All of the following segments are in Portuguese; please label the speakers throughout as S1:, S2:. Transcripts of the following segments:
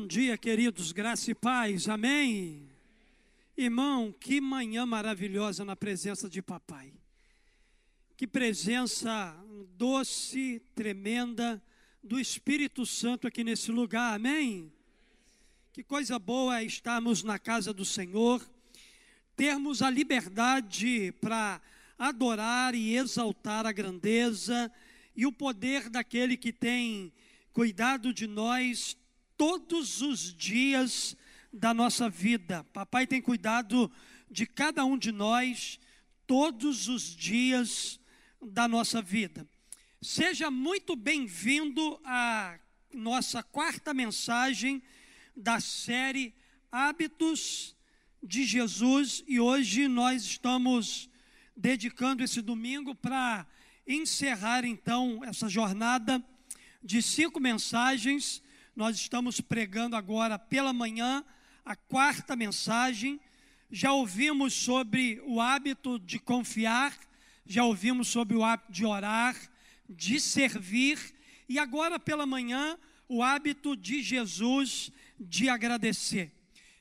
S1: Bom dia, queridos, graça e paz, amém? Irmão, que manhã maravilhosa na presença de papai. Que presença doce, tremenda do Espírito Santo aqui nesse lugar, amém? Que coisa boa é estarmos na casa do Senhor, termos a liberdade para adorar e exaltar a grandeza e o poder daquele que tem cuidado de nós todos os dias da nossa vida. Papai tem cuidado de cada um de nós todos os dias da nossa vida. Seja muito bem-vindo à nossa quarta mensagem da série Hábitos de Jesus e hoje nós estamos dedicando esse domingo para encerrar então essa jornada de cinco mensagens nós estamos pregando agora pela manhã a quarta mensagem. Já ouvimos sobre o hábito de confiar, já ouvimos sobre o hábito de orar, de servir, e agora pela manhã o hábito de Jesus de agradecer.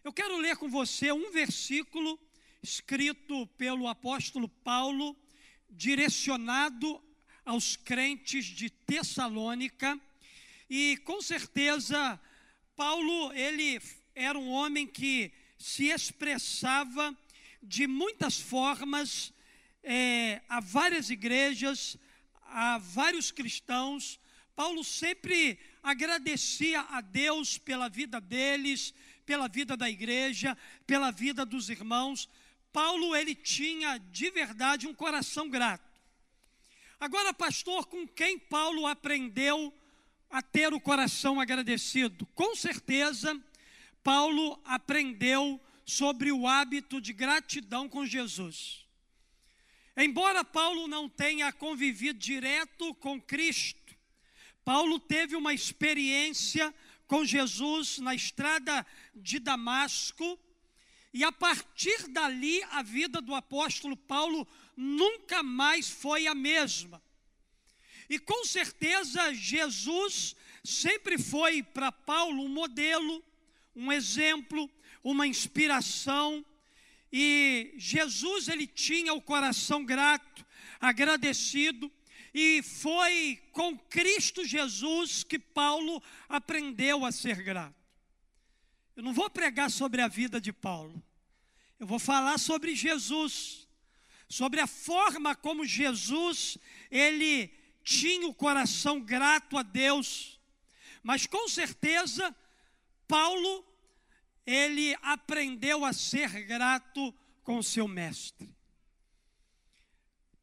S1: Eu quero ler com você um versículo escrito pelo apóstolo Paulo, direcionado aos crentes de Tessalônica e com certeza, Paulo, ele era um homem que se expressava de muitas formas é, a várias igrejas, a vários cristãos. Paulo sempre agradecia a Deus pela vida deles, pela vida da igreja, pela vida dos irmãos. Paulo, ele tinha de verdade um coração grato. Agora, pastor, com quem Paulo aprendeu a ter o coração agradecido. Com certeza, Paulo aprendeu sobre o hábito de gratidão com Jesus. Embora Paulo não tenha convivido direto com Cristo, Paulo teve uma experiência com Jesus na estrada de Damasco, e a partir dali a vida do apóstolo Paulo nunca mais foi a mesma. E com certeza Jesus sempre foi para Paulo um modelo, um exemplo, uma inspiração. E Jesus ele tinha o coração grato, agradecido, e foi com Cristo Jesus que Paulo aprendeu a ser grato. Eu não vou pregar sobre a vida de Paulo. Eu vou falar sobre Jesus, sobre a forma como Jesus ele tinha o coração grato a Deus, mas com certeza Paulo ele aprendeu a ser grato com seu mestre.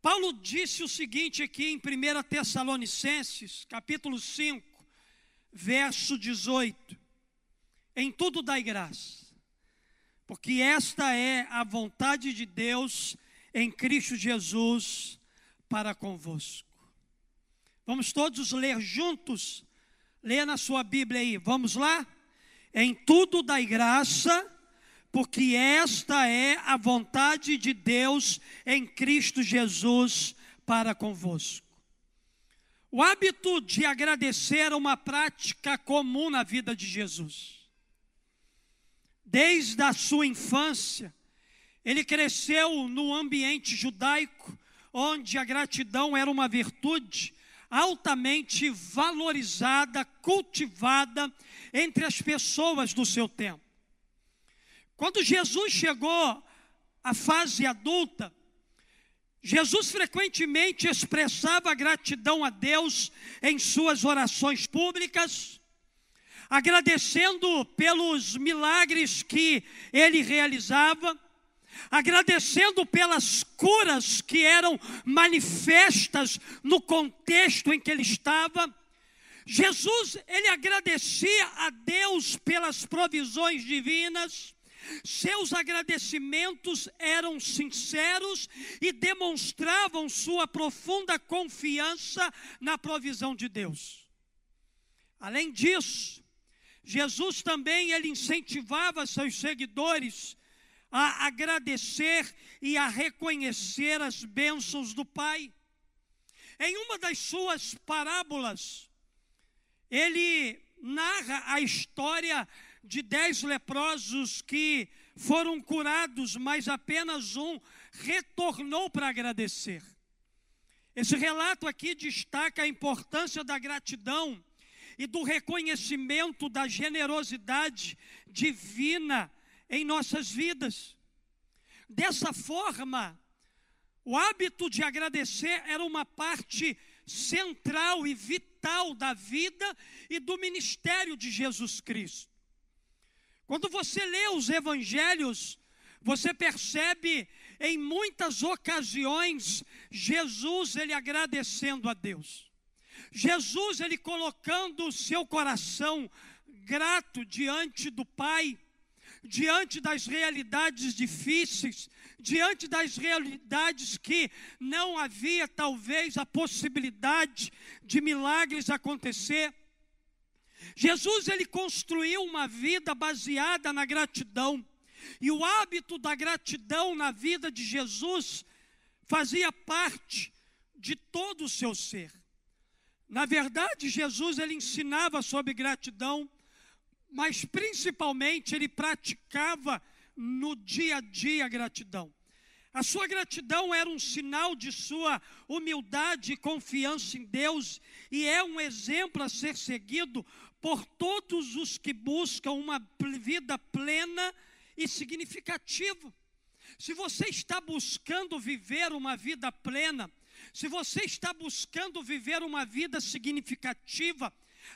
S1: Paulo disse o seguinte aqui em 1 Tessalonicenses, capítulo 5, verso 18: Em tudo dai graça, porque esta é a vontade de Deus em Cristo Jesus para convosco. Vamos todos ler juntos? Leia na sua Bíblia aí, vamos lá? Em tudo dai graça, porque esta é a vontade de Deus em Cristo Jesus para convosco. O hábito de agradecer é uma prática comum na vida de Jesus. Desde a sua infância, ele cresceu no ambiente judaico, onde a gratidão era uma virtude altamente valorizada, cultivada entre as pessoas do seu tempo. Quando Jesus chegou à fase adulta, Jesus frequentemente expressava gratidão a Deus em suas orações públicas, agradecendo pelos milagres que ele realizava, agradecendo pelas curas que eram manifestas no contexto em que ele estava. Jesus, ele agradecia a Deus pelas provisões divinas. Seus agradecimentos eram sinceros e demonstravam sua profunda confiança na provisão de Deus. Além disso, Jesus também ele incentivava seus seguidores a agradecer e a reconhecer as bênçãos do Pai. Em uma das suas parábolas, ele narra a história de dez leprosos que foram curados, mas apenas um retornou para agradecer. Esse relato aqui destaca a importância da gratidão e do reconhecimento da generosidade divina em nossas vidas. Dessa forma, o hábito de agradecer era uma parte central e vital da vida e do ministério de Jesus Cristo. Quando você lê os evangelhos, você percebe em muitas ocasiões Jesus ele agradecendo a Deus. Jesus ele colocando o seu coração grato diante do Pai, diante das realidades difíceis, diante das realidades que não havia talvez a possibilidade de milagres acontecer. Jesus ele construiu uma vida baseada na gratidão. E o hábito da gratidão na vida de Jesus fazia parte de todo o seu ser. Na verdade, Jesus ele ensinava sobre gratidão, mas principalmente ele praticava no dia a dia a gratidão. A sua gratidão era um sinal de sua humildade e confiança em Deus, e é um exemplo a ser seguido por todos os que buscam uma vida plena e significativa. Se você está buscando viver uma vida plena, se você está buscando viver uma vida significativa,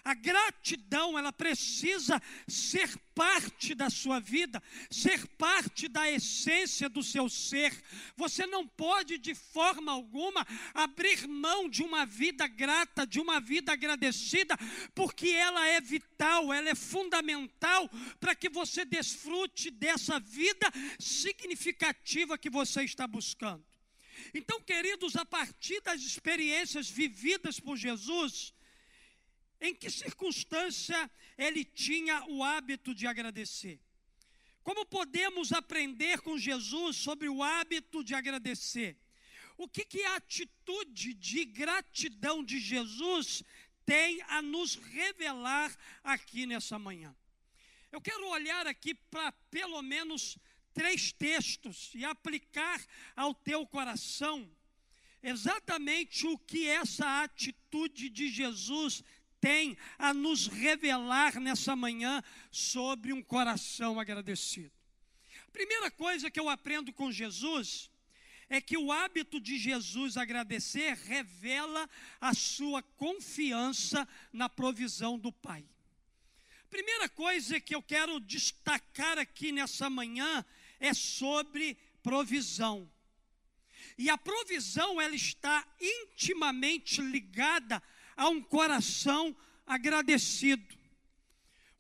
S1: a gratidão, ela precisa ser parte da sua vida, ser parte da essência do seu ser. Você não pode, de forma alguma, abrir mão de uma vida grata, de uma vida agradecida, porque ela é vital, ela é fundamental para que você desfrute dessa vida significativa que você está buscando. Então, queridos, a partir das experiências vividas por Jesus, em que circunstância ele tinha o hábito de agradecer? Como podemos aprender com Jesus sobre o hábito de agradecer? O que, que a atitude de gratidão de Jesus tem a nos revelar aqui nessa manhã? Eu quero olhar aqui para pelo menos três textos e aplicar ao teu coração exatamente o que essa atitude de Jesus tem a nos revelar nessa manhã sobre um coração agradecido. A primeira coisa que eu aprendo com Jesus é que o hábito de Jesus agradecer revela a sua confiança na provisão do Pai. Primeira coisa que eu quero destacar aqui nessa manhã é sobre provisão. E a provisão ela está intimamente ligada a um coração agradecido.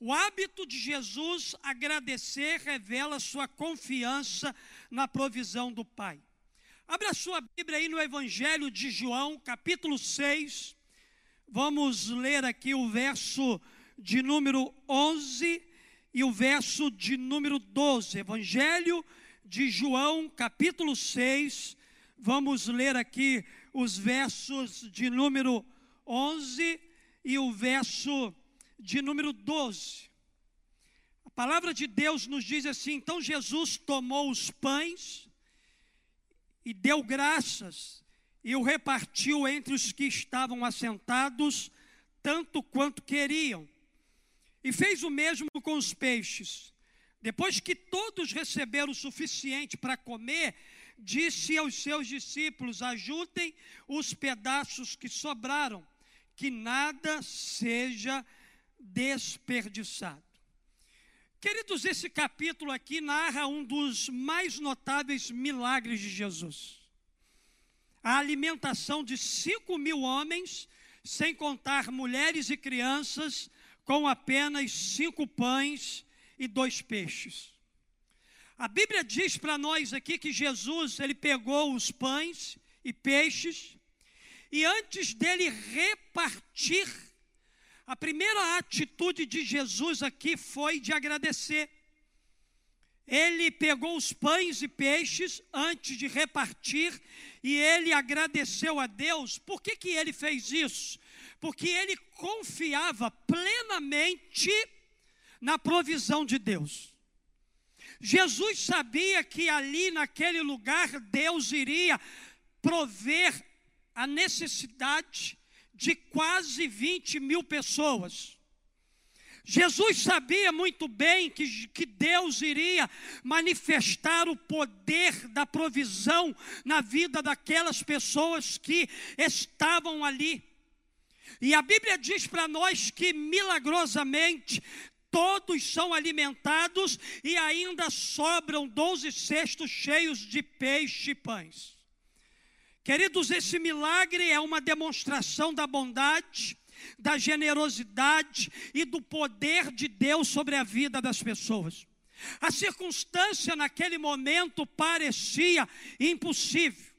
S1: O hábito de Jesus agradecer revela sua confiança na provisão do Pai. Abra sua Bíblia aí no Evangelho de João, capítulo 6. Vamos ler aqui o verso de número 11 e o verso de número 12. Evangelho de João, capítulo 6. Vamos ler aqui os versos de número 11 e o verso de número 12. A palavra de Deus nos diz assim: então Jesus tomou os pães e deu graças e o repartiu entre os que estavam assentados, tanto quanto queriam. E fez o mesmo com os peixes. Depois que todos receberam o suficiente para comer, disse aos seus discípulos: Ajudem os pedaços que sobraram, que nada seja desperdiçado. Queridos, esse capítulo aqui narra um dos mais notáveis milagres de Jesus. A alimentação de cinco mil homens, sem contar mulheres e crianças, com apenas cinco pães e dois peixes. A Bíblia diz para nós aqui que Jesus, ele pegou os pães e peixes, e antes dele repartir, a primeira atitude de Jesus aqui foi de agradecer. Ele pegou os pães e peixes antes de repartir e ele agradeceu a Deus. Por que, que ele fez isso? porque ele confiava plenamente na provisão de Deus. Jesus sabia que ali naquele lugar Deus iria prover a necessidade de quase 20 mil pessoas. Jesus sabia muito bem que, que Deus iria manifestar o poder da provisão na vida daquelas pessoas que estavam ali. E a Bíblia diz para nós que milagrosamente todos são alimentados e ainda sobram doze cestos cheios de peixe e pães. Queridos, esse milagre é uma demonstração da bondade, da generosidade e do poder de Deus sobre a vida das pessoas. A circunstância naquele momento parecia impossível.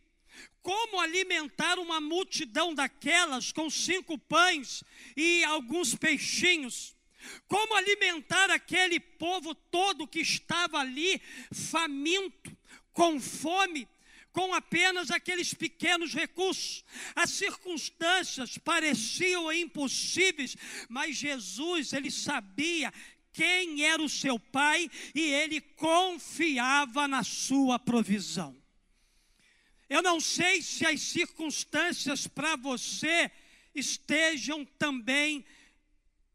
S1: Como alimentar uma multidão daquelas com cinco pães e alguns peixinhos? Como alimentar aquele povo todo que estava ali, faminto, com fome, com apenas aqueles pequenos recursos. As circunstâncias pareciam impossíveis, mas Jesus, ele sabia quem era o seu pai e ele confiava na sua provisão. Eu não sei se as circunstâncias para você estejam também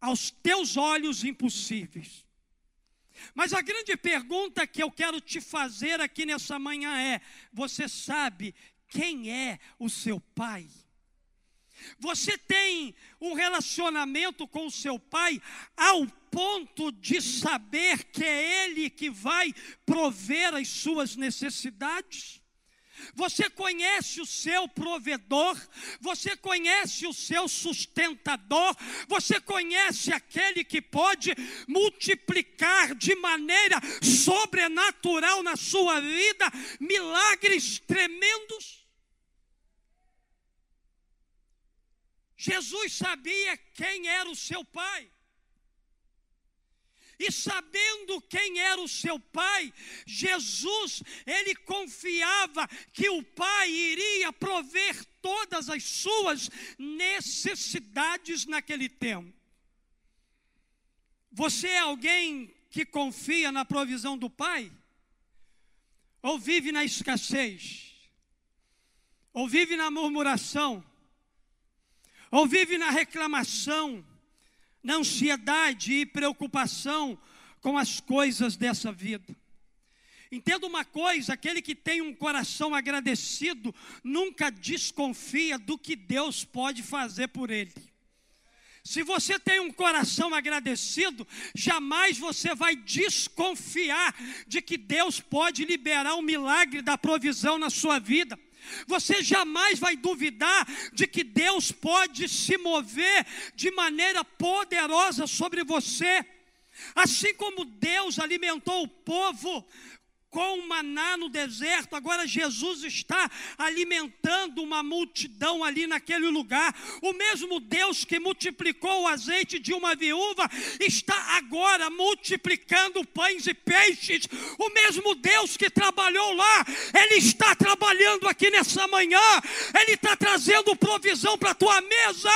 S1: aos teus olhos impossíveis. Mas a grande pergunta que eu quero te fazer aqui nessa manhã é: você sabe quem é o seu pai? Você tem um relacionamento com o seu pai ao ponto de saber que é ele que vai prover as suas necessidades? Você conhece o seu provedor, você conhece o seu sustentador, você conhece aquele que pode multiplicar de maneira sobrenatural na sua vida milagres tremendos. Jesus sabia quem era o seu pai. E sabendo quem era o seu pai, Jesus, ele confiava que o pai iria prover todas as suas necessidades naquele tempo. Você é alguém que confia na provisão do pai? Ou vive na escassez? Ou vive na murmuração? Ou vive na reclamação? Na ansiedade e preocupação com as coisas dessa vida. Entenda uma coisa: aquele que tem um coração agradecido nunca desconfia do que Deus pode fazer por ele. Se você tem um coração agradecido, jamais você vai desconfiar de que Deus pode liberar o um milagre da provisão na sua vida. Você jamais vai duvidar de que Deus pode se mover de maneira poderosa sobre você. Assim como Deus alimentou o povo com maná no deserto, agora Jesus está alimentando uma multidão ali naquele lugar. O mesmo Deus que multiplicou o azeite de uma viúva está agora multiplicando pães e peixes. O mesmo Deus que trabalhou lá, Ele está trabalhando aqui nessa manhã. Ele está trazendo provisão para a tua mesa.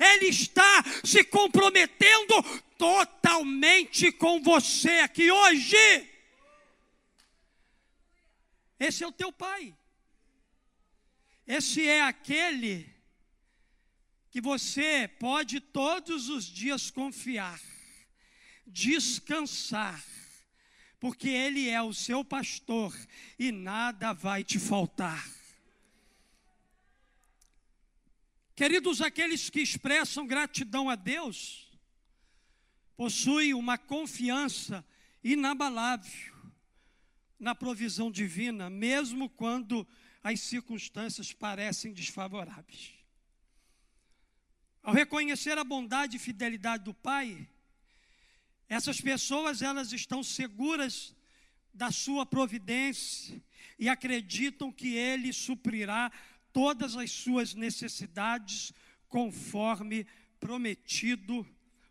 S1: Ele está se comprometendo totalmente com você aqui hoje. Esse é o teu pai. Esse é aquele que você pode todos os dias confiar, descansar, porque Ele é o seu pastor e nada vai te faltar. Queridos, aqueles que expressam gratidão a Deus, possuem uma confiança inabalável na provisão divina, mesmo quando as circunstâncias parecem desfavoráveis. Ao reconhecer a bondade e fidelidade do Pai, essas pessoas elas estão seguras da sua providência e acreditam que ele suprirá todas as suas necessidades conforme prometido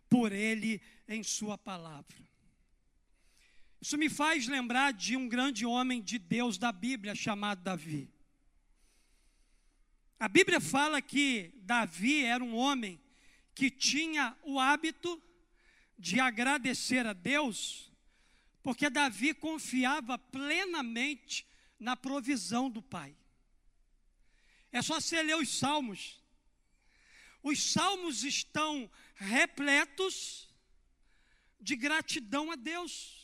S1: por ele em sua palavra. Isso me faz lembrar de um grande homem de Deus da Bíblia chamado Davi. A Bíblia fala que Davi era um homem que tinha o hábito de agradecer a Deus, porque Davi confiava plenamente na provisão do Pai. É só você ler os salmos. Os salmos estão repletos de gratidão a Deus.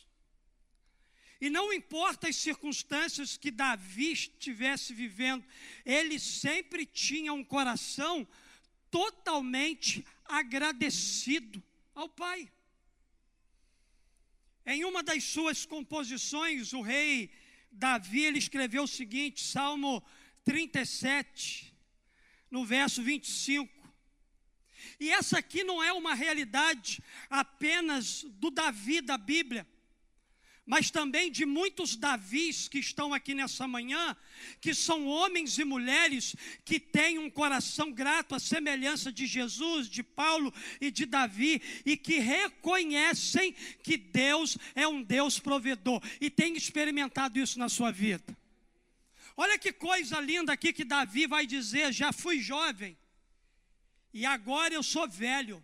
S1: E não importa as circunstâncias que Davi estivesse vivendo, ele sempre tinha um coração totalmente agradecido ao Pai. Em uma das suas composições, o rei Davi ele escreveu o seguinte, Salmo 37, no verso 25. E essa aqui não é uma realidade apenas do Davi da Bíblia, mas também de muitos Davis que estão aqui nessa manhã, que são homens e mulheres que têm um coração grato à semelhança de Jesus, de Paulo e de Davi, e que reconhecem que Deus é um Deus provedor e têm experimentado isso na sua vida. Olha que coisa linda aqui que Davi vai dizer: já fui jovem e agora eu sou velho,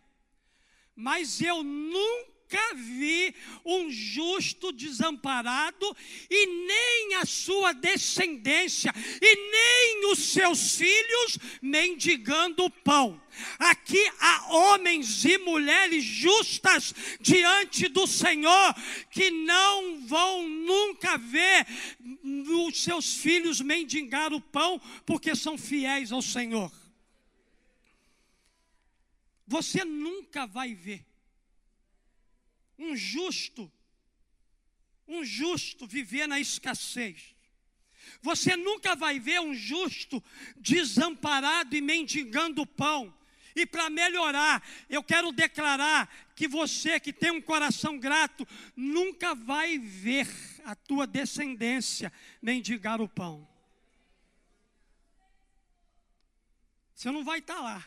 S1: mas eu nunca vi um justo desamparado, e nem a sua descendência, e nem os seus filhos mendigando pão. Aqui há homens e mulheres justas diante do Senhor, que não vão nunca ver os seus filhos mendigar o pão, porque são fiéis ao Senhor. Você nunca vai ver um justo, um justo viver na escassez. Você nunca vai ver um justo desamparado e mendigando pão. E para melhorar, eu quero declarar que você que tem um coração grato, nunca vai ver a tua descendência mendigar o pão. Você não vai estar lá.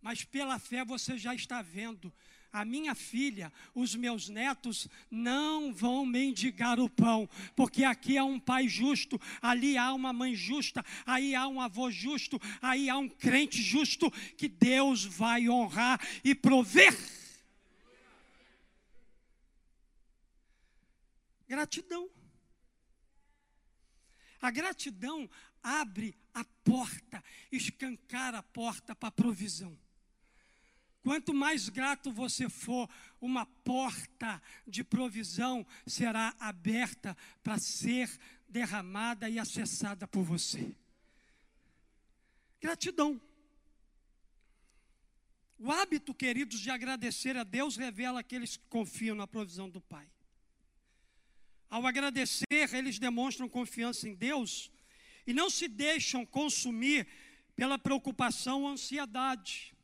S1: Mas pela fé você já está vendo a minha filha, os meus netos não vão mendigar o pão, porque aqui há um pai justo, ali há uma mãe justa, aí há um avô justo, aí há um crente justo que Deus vai honrar e prover. Gratidão. A gratidão abre a porta, escancar a porta para a provisão. Quanto mais grato você for, uma porta de provisão será aberta para ser derramada e acessada por você. Gratidão. O hábito, queridos, de agradecer a Deus revela aqueles que confiam na provisão do Pai. Ao agradecer, eles demonstram confiança em Deus e não se deixam consumir pela preocupação ou ansiedade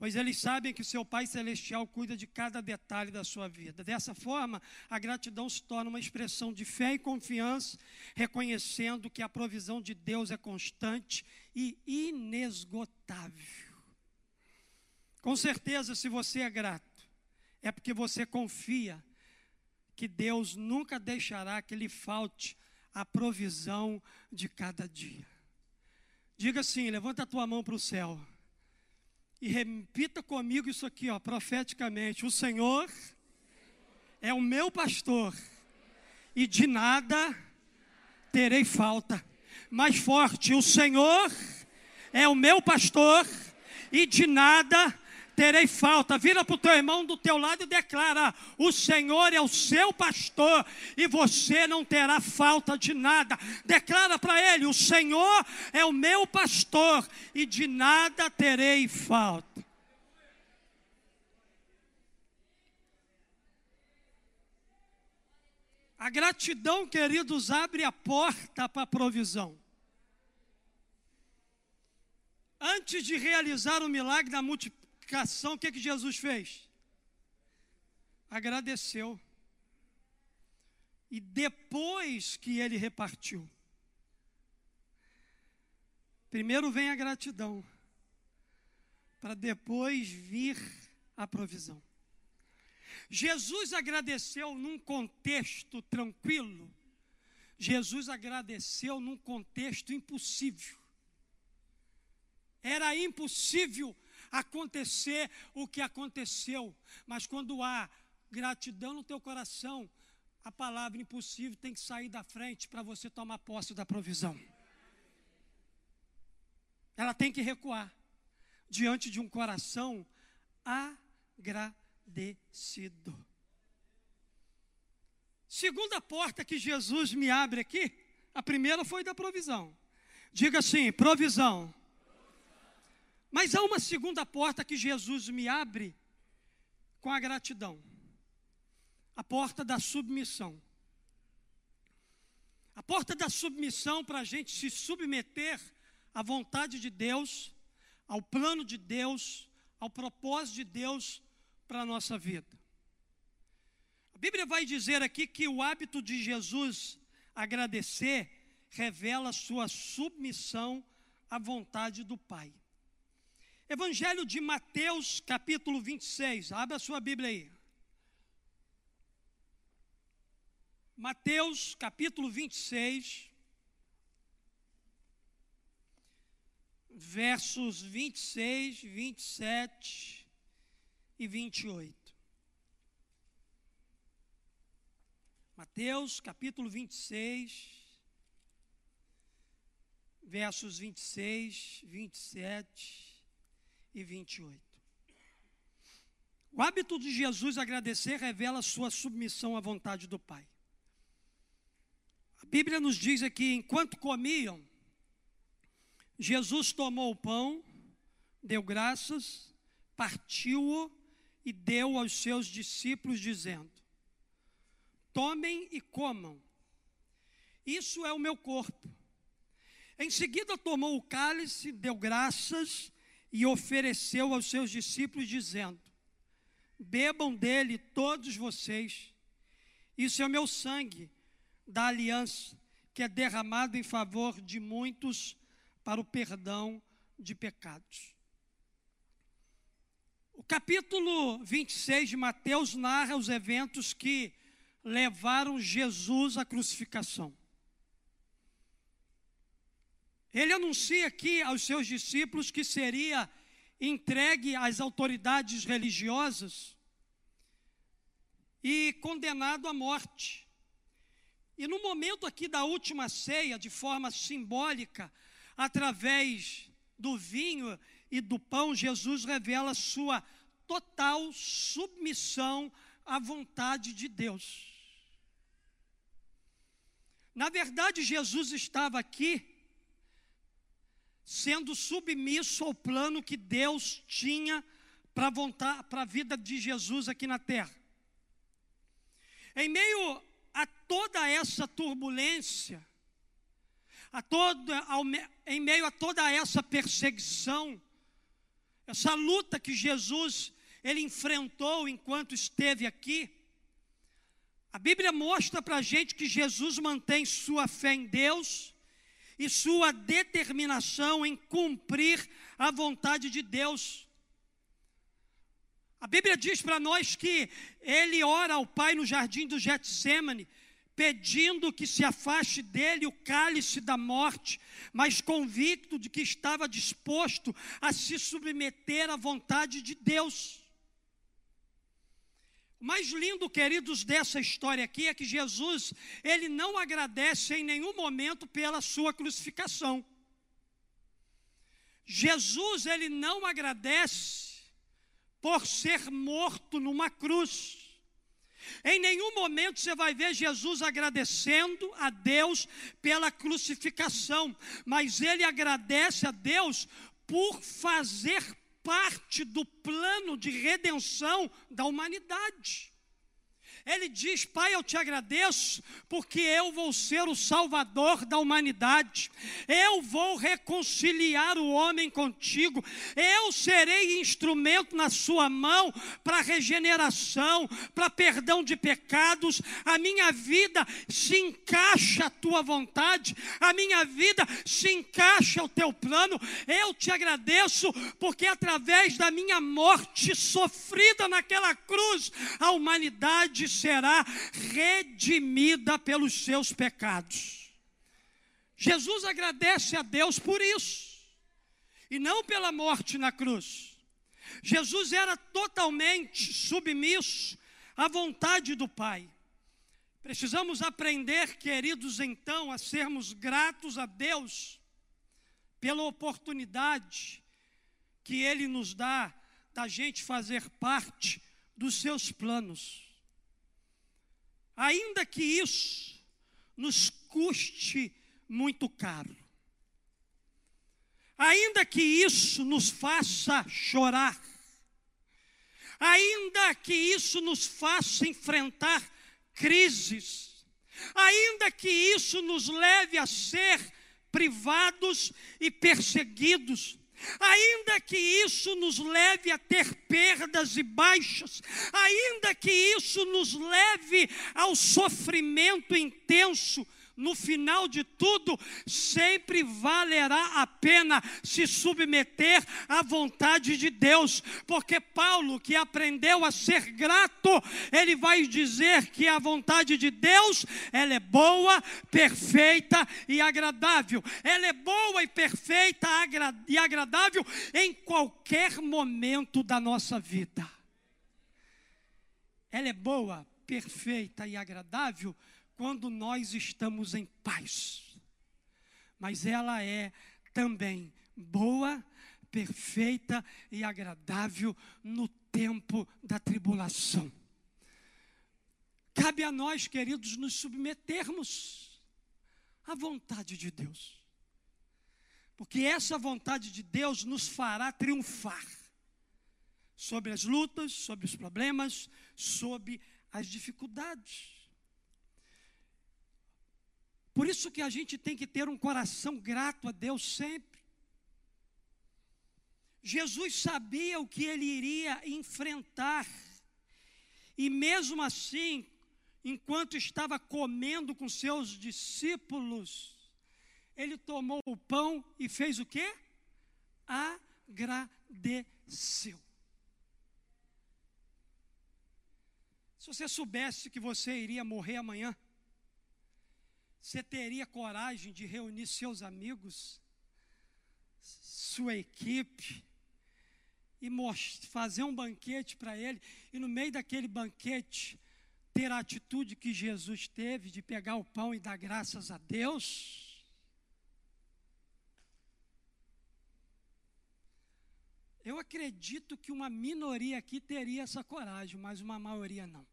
S1: pois eles sabem que o seu Pai Celestial cuida de cada detalhe da sua vida. Dessa forma, a gratidão se torna uma expressão de fé e confiança, reconhecendo que a provisão de Deus é constante e inesgotável. Com certeza, se você é grato, é porque você confia que Deus nunca deixará que lhe falte a provisão de cada dia. Diga assim: levanta a tua mão para o céu e repita comigo isso aqui, ó, profeticamente: O Senhor é o meu pastor, e de nada terei falta. Mais forte: O Senhor é o meu pastor, e de nada terei falta. Vira para o teu irmão do teu lado e declara: O Senhor é o seu pastor e você não terá falta de nada. Declara para ele: O Senhor é o meu pastor e de nada terei falta. A gratidão, queridos, abre a porta para a provisão. Antes de realizar o milagre da multiplicação, o que, que Jesus fez? Agradeceu. E depois que ele repartiu. Primeiro vem a gratidão, para depois vir a provisão. Jesus agradeceu num contexto tranquilo, Jesus agradeceu num contexto impossível. Era impossível acontecer o que aconteceu. Mas quando há gratidão no teu coração, a palavra impossível tem que sair da frente para você tomar posse da provisão. Ela tem que recuar diante de um coração agradecido. Segunda porta que Jesus me abre aqui, a primeira foi da provisão. Diga assim: provisão. Mas há uma segunda porta que Jesus me abre com a gratidão a porta da submissão. A porta da submissão para a gente se submeter à vontade de Deus, ao plano de Deus, ao propósito de Deus para a nossa vida. A Bíblia vai dizer aqui que o hábito de Jesus agradecer revela sua submissão à vontade do Pai. Evangelho de Mateus, capítulo 26. Abra sua Bíblia aí. Mateus, capítulo 26. Versos 26, 27 e 28. Mateus, capítulo 26, versos 26, 27 e 28. O hábito de Jesus agradecer revela sua submissão à vontade do Pai. A Bíblia nos diz aqui: enquanto comiam, Jesus tomou o pão, deu graças, partiu-o e deu aos seus discípulos, dizendo: Tomem e comam, isso é o meu corpo em seguida tomou o cálice, deu graças e ofereceu aos seus discípulos, dizendo: Bebam dele todos vocês, isso é o meu sangue da aliança, que é derramado em favor de muitos para o perdão de pecados. O capítulo 26 de Mateus narra os eventos que levaram Jesus à crucificação. Ele anuncia aqui aos seus discípulos que seria entregue às autoridades religiosas e condenado à morte. E no momento aqui da última ceia, de forma simbólica, através do vinho e do pão, Jesus revela sua total submissão à vontade de Deus. Na verdade, Jesus estava aqui sendo submisso ao plano que Deus tinha para a vida de Jesus aqui na terra. Em meio a toda essa turbulência, a toda, ao, em meio a toda essa perseguição, essa luta que Jesus ele enfrentou enquanto esteve aqui, a Bíblia mostra para a gente que Jesus mantém sua fé em Deus, e sua determinação em cumprir a vontade de Deus. A Bíblia diz para nós que ele ora ao Pai no jardim do Getsemane, pedindo que se afaste dele o cálice da morte, mas convicto de que estava disposto a se submeter à vontade de Deus. O mais lindo, queridos, dessa história aqui é que Jesus, ele não agradece em nenhum momento pela sua crucificação. Jesus, ele não agradece por ser morto numa cruz. Em nenhum momento você vai ver Jesus agradecendo a Deus pela crucificação, mas ele agradece a Deus por fazer parte do plano de redenção da humanidade. Ele diz: Pai, eu te agradeço, porque eu vou ser o salvador da humanidade, eu vou reconciliar o homem contigo, eu serei instrumento na sua mão para regeneração, para perdão de pecados. A minha vida se encaixa à tua vontade, a minha vida se encaixa ao teu plano. Eu te agradeço, porque através da minha morte sofrida naquela cruz, a humanidade será redimida pelos seus pecados. Jesus agradece a Deus por isso, e não pela morte na cruz. Jesus era totalmente submisso à vontade do Pai. Precisamos aprender, queridos, então, a sermos gratos a Deus pela oportunidade que Ele nos dá da gente fazer parte dos seus planos. Ainda que isso nos custe muito caro. Ainda que isso nos faça chorar. Ainda que isso nos faça enfrentar crises. Ainda que isso nos leve a ser privados e perseguidos. Ainda que isso nos leve a ter perdas e baixas, ainda que isso nos leve ao sofrimento intenso, no final de tudo, sempre valerá a pena se submeter à vontade de Deus, porque Paulo, que aprendeu a ser grato, ele vai dizer que a vontade de Deus, ela é boa, perfeita e agradável. Ela é boa e perfeita e agradável em qualquer momento da nossa vida. Ela é boa, perfeita e agradável quando nós estamos em paz. Mas ela é também boa, perfeita e agradável no tempo da tribulação. Cabe a nós, queridos, nos submetermos à vontade de Deus. Porque essa vontade de Deus nos fará triunfar sobre as lutas, sobre os problemas, sobre as dificuldades. Por isso que a gente tem que ter um coração grato a Deus sempre. Jesus sabia o que ele iria enfrentar. E mesmo assim, enquanto estava comendo com seus discípulos, ele tomou o pão e fez o quê? Agradeceu. Se você soubesse que você iria morrer amanhã, você teria coragem de reunir seus amigos, sua equipe, e fazer um banquete para ele, e no meio daquele banquete, ter a atitude que Jesus teve de pegar o pão e dar graças a Deus? Eu acredito que uma minoria aqui teria essa coragem, mas uma maioria não.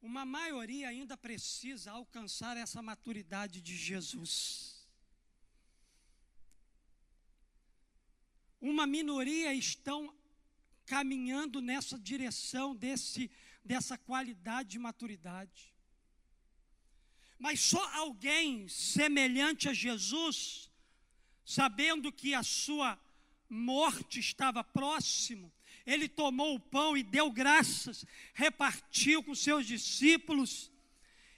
S1: Uma maioria ainda precisa alcançar essa maturidade de Jesus. Uma minoria estão caminhando nessa direção desse, dessa qualidade de maturidade. Mas só alguém semelhante a Jesus, sabendo que a sua morte estava próximo, ele tomou o pão e deu graças, repartiu com seus discípulos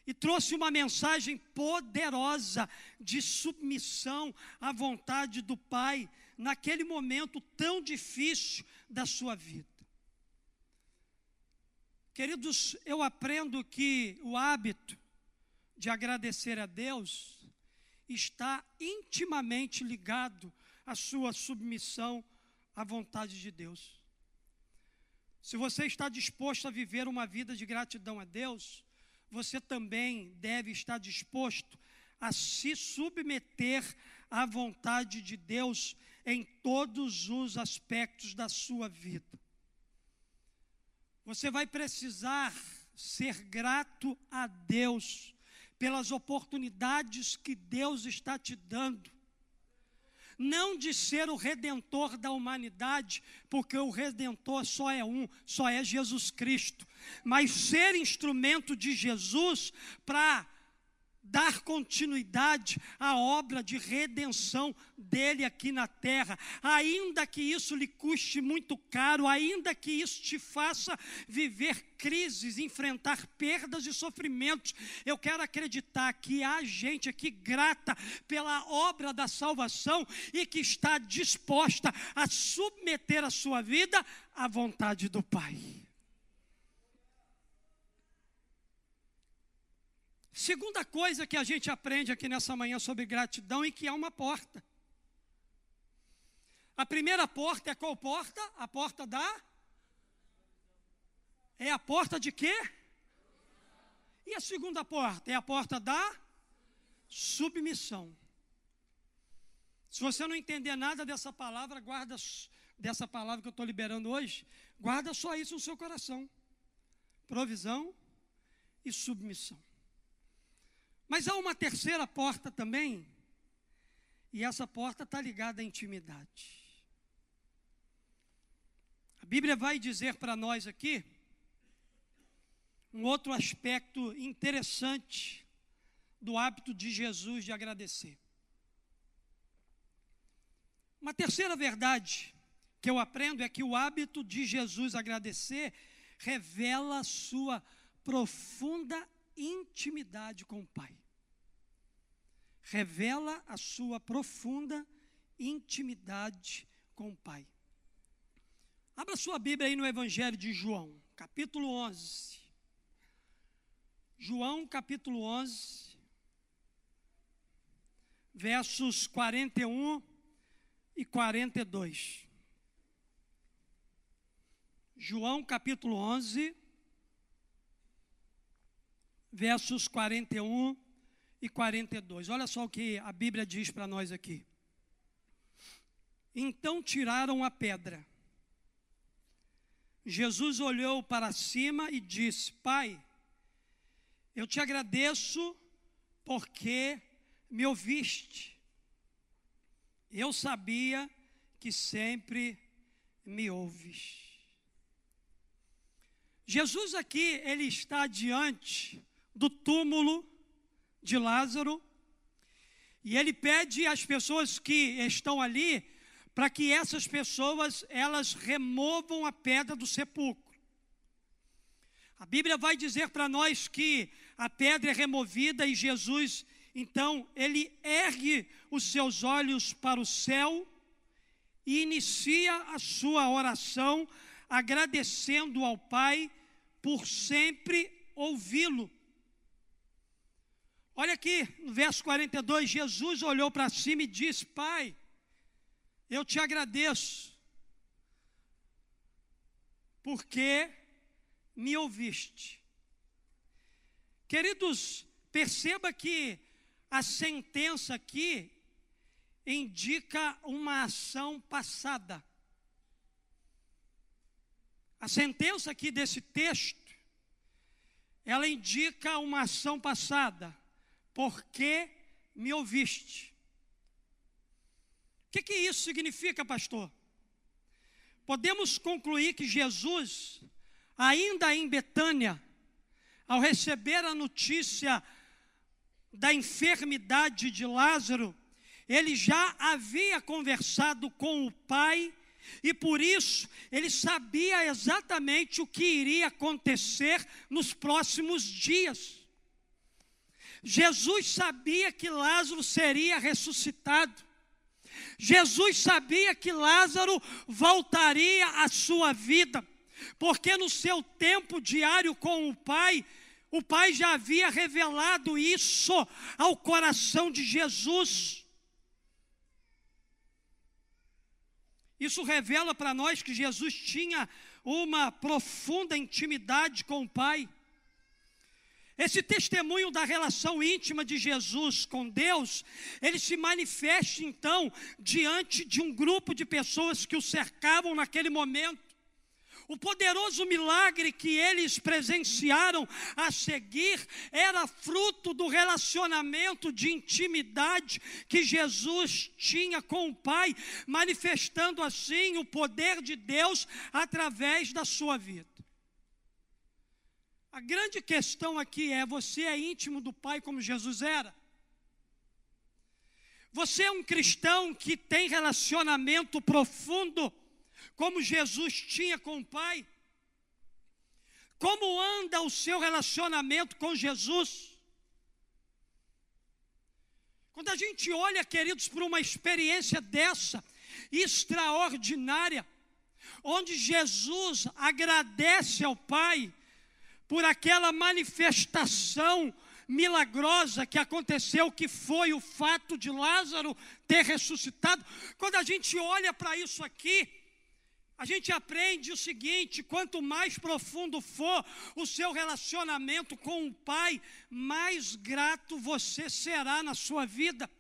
S1: e trouxe uma mensagem poderosa de submissão à vontade do Pai naquele momento tão difícil da sua vida. Queridos, eu aprendo que o hábito de agradecer a Deus está intimamente ligado à sua submissão à vontade de Deus. Se você está disposto a viver uma vida de gratidão a Deus, você também deve estar disposto a se submeter à vontade de Deus em todos os aspectos da sua vida. Você vai precisar ser grato a Deus pelas oportunidades que Deus está te dando não de ser o redentor da humanidade, porque o redentor só é um, só é Jesus Cristo, mas ser instrumento de Jesus para dar continuidade à obra de redenção dele aqui na terra, ainda que isso lhe custe muito caro, ainda que isso te faça viver crises, enfrentar perdas e sofrimentos. Eu quero acreditar que há gente aqui grata pela obra da salvação e que está disposta a submeter a sua vida à vontade do Pai. Segunda coisa que a gente aprende aqui nessa manhã sobre gratidão e que é uma porta. A primeira porta é qual porta? A porta da. É a porta de quê? E a segunda porta? É a porta da submissão. Se você não entender nada dessa palavra, guarda dessa palavra que eu estou liberando hoje, guarda só isso no seu coração: provisão e submissão. Mas há uma terceira porta também, e essa porta está ligada à intimidade. A Bíblia vai dizer para nós aqui um outro aspecto interessante do hábito de Jesus de agradecer. Uma terceira verdade que eu aprendo é que o hábito de Jesus agradecer revela sua profunda intimidade com o Pai. Revela a sua profunda intimidade com o Pai. Abra sua Bíblia aí no Evangelho de João, capítulo 11. João, capítulo 11, versos 41 e 42. João capítulo 11, versos 41 e 42. Olha só o que a Bíblia diz para nós aqui. Então tiraram a pedra. Jesus olhou para cima e disse: Pai, eu te agradeço porque me ouviste. Eu sabia que sempre me ouves. Jesus aqui, ele está diante do túmulo de Lázaro e ele pede às pessoas que estão ali para que essas pessoas elas removam a pedra do sepulcro. A Bíblia vai dizer para nós que a pedra é removida e Jesus, então, ele ergue os seus olhos para o céu e inicia a sua oração agradecendo ao Pai por sempre ouvi-lo. Olha aqui, no verso 42, Jesus olhou para cima e disse: Pai, eu te agradeço, porque me ouviste. Queridos, perceba que a sentença aqui indica uma ação passada. A sentença aqui desse texto, ela indica uma ação passada. Porque me ouviste. O que, que isso significa, pastor? Podemos concluir que Jesus, ainda em Betânia, ao receber a notícia da enfermidade de Lázaro, ele já havia conversado com o pai e por isso ele sabia exatamente o que iria acontecer nos próximos dias. Jesus sabia que Lázaro seria ressuscitado. Jesus sabia que Lázaro voltaria à sua vida, porque no seu tempo diário com o Pai, o Pai já havia revelado isso ao coração de Jesus. Isso revela para nós que Jesus tinha uma profunda intimidade com o Pai. Esse testemunho da relação íntima de Jesus com Deus, ele se manifesta então diante de um grupo de pessoas que o cercavam naquele momento. O poderoso milagre que eles presenciaram a seguir era fruto do relacionamento de intimidade que Jesus tinha com o Pai, manifestando assim o poder de Deus através da sua vida. A grande questão aqui é: você é íntimo do Pai como Jesus era? Você é um cristão que tem relacionamento profundo como Jesus tinha com o Pai? Como anda o seu relacionamento com Jesus? Quando a gente olha, queridos, para uma experiência dessa, extraordinária, onde Jesus agradece ao Pai por aquela manifestação milagrosa que aconteceu, que foi o fato de Lázaro ter ressuscitado. Quando a gente olha para isso aqui, a gente aprende o seguinte: quanto mais profundo for o seu relacionamento com o Pai, mais grato você será na sua vida.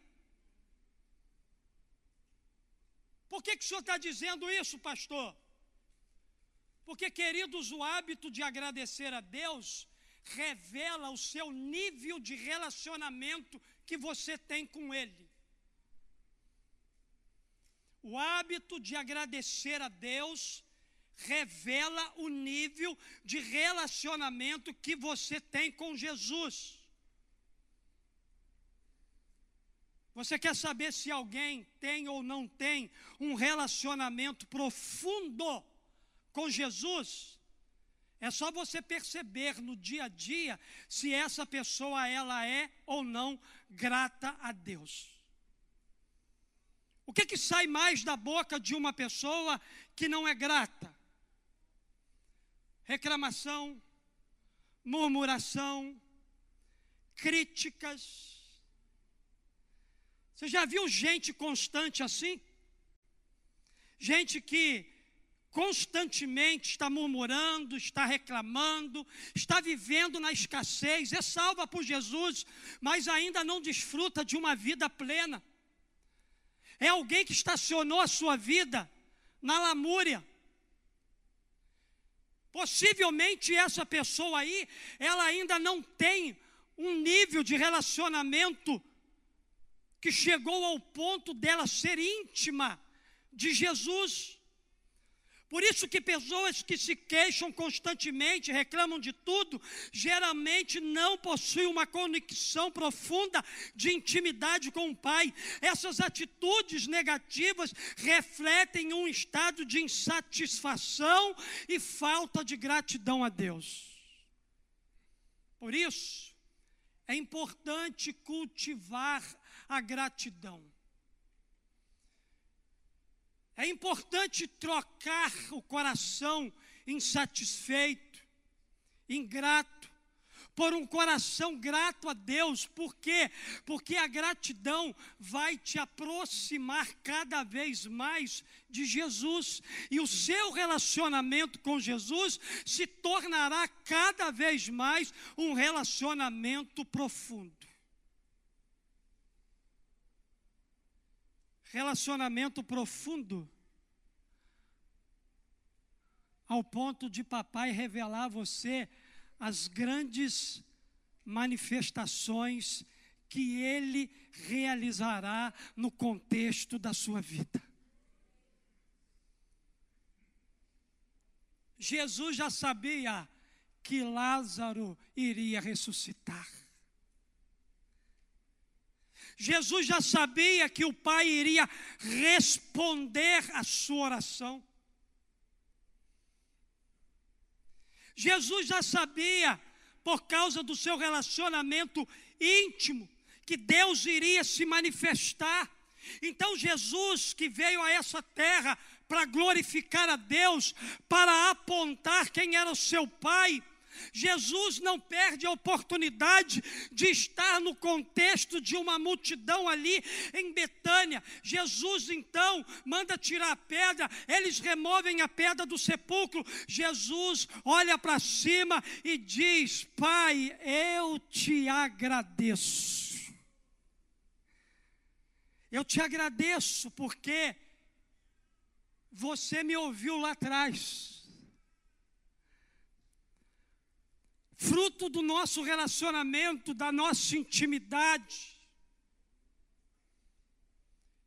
S1: Por que, que o senhor está dizendo isso, pastor? Porque, queridos, o hábito de agradecer a Deus revela o seu nível de relacionamento que você tem com Ele. O hábito de agradecer a Deus revela o nível de relacionamento que você tem com Jesus. Você quer saber se alguém tem ou não tem um relacionamento profundo com Jesus? É só você perceber no dia a dia se essa pessoa ela é ou não grata a Deus. O que que sai mais da boca de uma pessoa que não é grata? Reclamação, murmuração, críticas, você já viu gente constante assim? Gente que constantemente está murmurando, está reclamando, está vivendo na escassez, é salva por Jesus, mas ainda não desfruta de uma vida plena. É alguém que estacionou a sua vida na lamúria. Possivelmente essa pessoa aí, ela ainda não tem um nível de relacionamento que chegou ao ponto dela ser íntima de Jesus. Por isso que pessoas que se queixam constantemente, reclamam de tudo, geralmente não possuem uma conexão profunda de intimidade com o Pai. Essas atitudes negativas refletem um estado de insatisfação e falta de gratidão a Deus. Por isso, é importante cultivar a gratidão. É importante trocar o coração insatisfeito, ingrato, por um coração grato a Deus. Por quê? Porque a gratidão vai te aproximar cada vez mais de Jesus. E o seu relacionamento com Jesus se tornará cada vez mais um relacionamento profundo. Relacionamento profundo, ao ponto de papai revelar a você as grandes manifestações que ele realizará no contexto da sua vida. Jesus já sabia que Lázaro iria ressuscitar. Jesus já sabia que o Pai iria responder à sua oração. Jesus já sabia, por causa do seu relacionamento íntimo, que Deus iria se manifestar. Então, Jesus, que veio a essa terra para glorificar a Deus, para apontar quem era o seu Pai, Jesus não perde a oportunidade de estar no contexto de uma multidão ali em Betânia. Jesus então manda tirar a pedra, eles removem a pedra do sepulcro. Jesus olha para cima e diz: Pai, eu te agradeço. Eu te agradeço porque você me ouviu lá atrás. Fruto do nosso relacionamento, da nossa intimidade.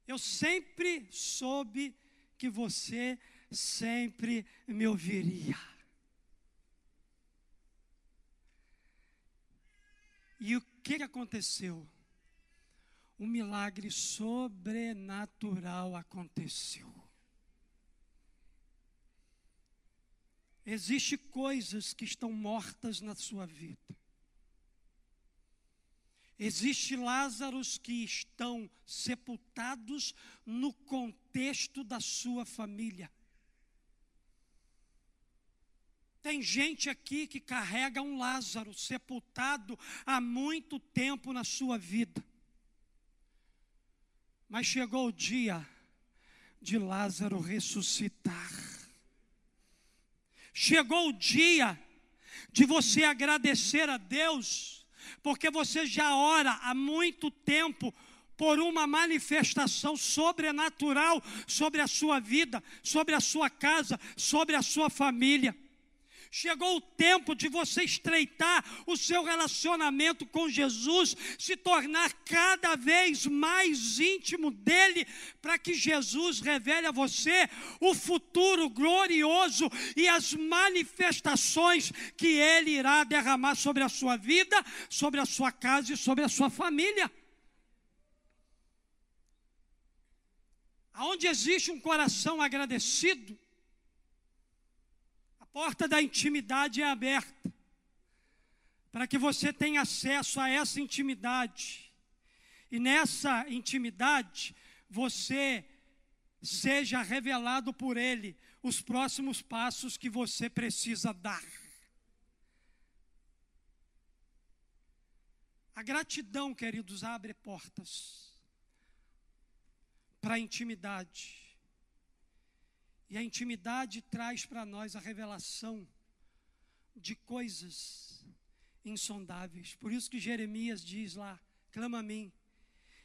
S1: Eu sempre soube que você sempre me ouviria. E o que aconteceu? Um milagre sobrenatural aconteceu. Existem coisas que estão mortas na sua vida. Existem Lázaros que estão sepultados no contexto da sua família. Tem gente aqui que carrega um Lázaro sepultado há muito tempo na sua vida. Mas chegou o dia de Lázaro ressuscitar. Chegou o dia de você agradecer a Deus, porque você já ora há muito tempo por uma manifestação sobrenatural sobre a sua vida, sobre a sua casa, sobre a sua família. Chegou o tempo de você estreitar o seu relacionamento com Jesus, se tornar cada vez mais íntimo dele, para que Jesus revele a você o futuro glorioso e as manifestações que ele irá derramar sobre a sua vida, sobre a sua casa e sobre a sua família. Aonde existe um coração agradecido, porta da intimidade é aberta, para que você tenha acesso a essa intimidade. E nessa intimidade, você seja revelado por Ele os próximos passos que você precisa dar. A gratidão, queridos, abre portas para a intimidade. E a intimidade traz para nós a revelação de coisas insondáveis. Por isso que Jeremias diz lá: clama a mim,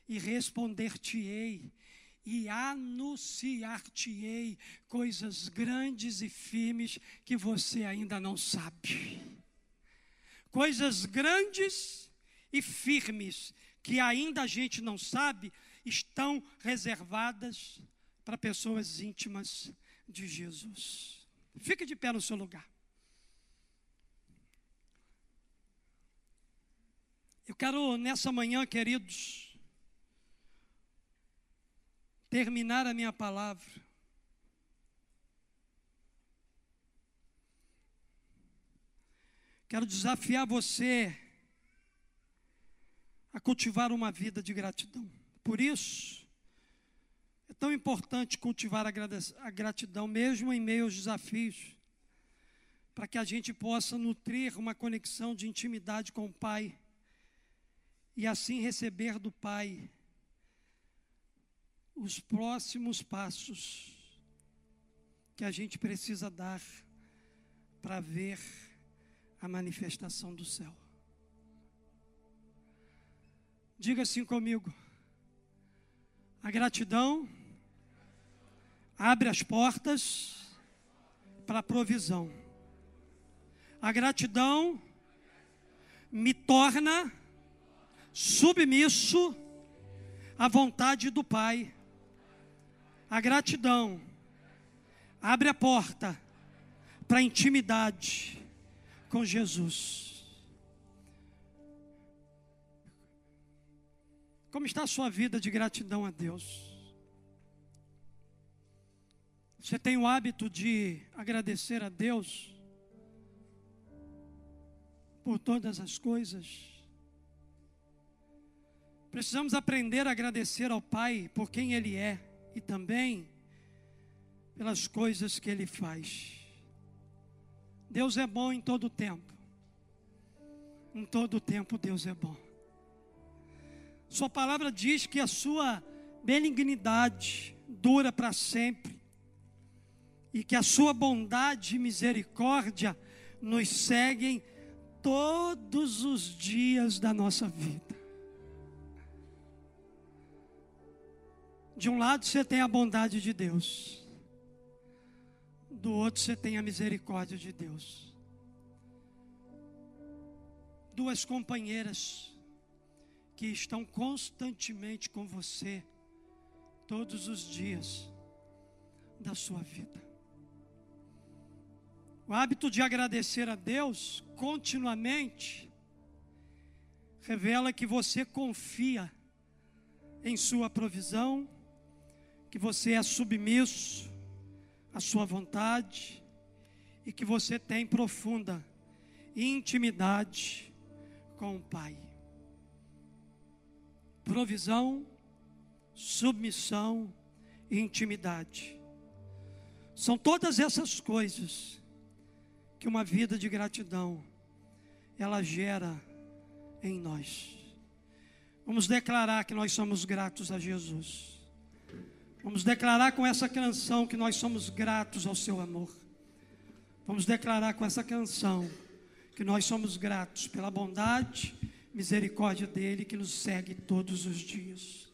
S1: e responder-te-ei, e anunciar-te-ei coisas grandes e firmes que você ainda não sabe. Coisas grandes e firmes que ainda a gente não sabe estão reservadas para pessoas íntimas de Jesus. Fique de pé no seu lugar. Eu quero nessa manhã, queridos, terminar a minha palavra. Quero desafiar você a cultivar uma vida de gratidão. Por isso, é tão importante cultivar a gratidão, mesmo em meio aos desafios, para que a gente possa nutrir uma conexão de intimidade com o Pai e assim receber do Pai os próximos passos que a gente precisa dar para ver a manifestação do céu. Diga assim comigo. A gratidão abre as portas para a provisão. A gratidão me torna submisso à vontade do Pai. A gratidão abre a porta para a intimidade com Jesus. Como está a sua vida de gratidão a Deus? Você tem o hábito de agradecer a Deus por todas as coisas? Precisamos aprender a agradecer ao Pai por quem Ele é e também pelas coisas que Ele faz. Deus é bom em todo tempo. Em todo tempo Deus é bom. Sua palavra diz que a sua benignidade dura para sempre e que a sua bondade e misericórdia nos seguem todos os dias da nossa vida. De um lado você tem a bondade de Deus, do outro você tem a misericórdia de Deus. Duas companheiras que estão constantemente com você todos os dias da sua vida. O hábito de agradecer a Deus continuamente revela que você confia em Sua provisão, que você é submisso à Sua vontade e que você tem profunda intimidade com o Pai. Provisão, submissão e intimidade. São todas essas coisas que uma vida de gratidão ela gera em nós. Vamos declarar que nós somos gratos a Jesus. Vamos declarar com essa canção que nós somos gratos ao seu amor. Vamos declarar com essa canção que nós somos gratos pela bondade, misericórdia dele que nos segue todos os dias.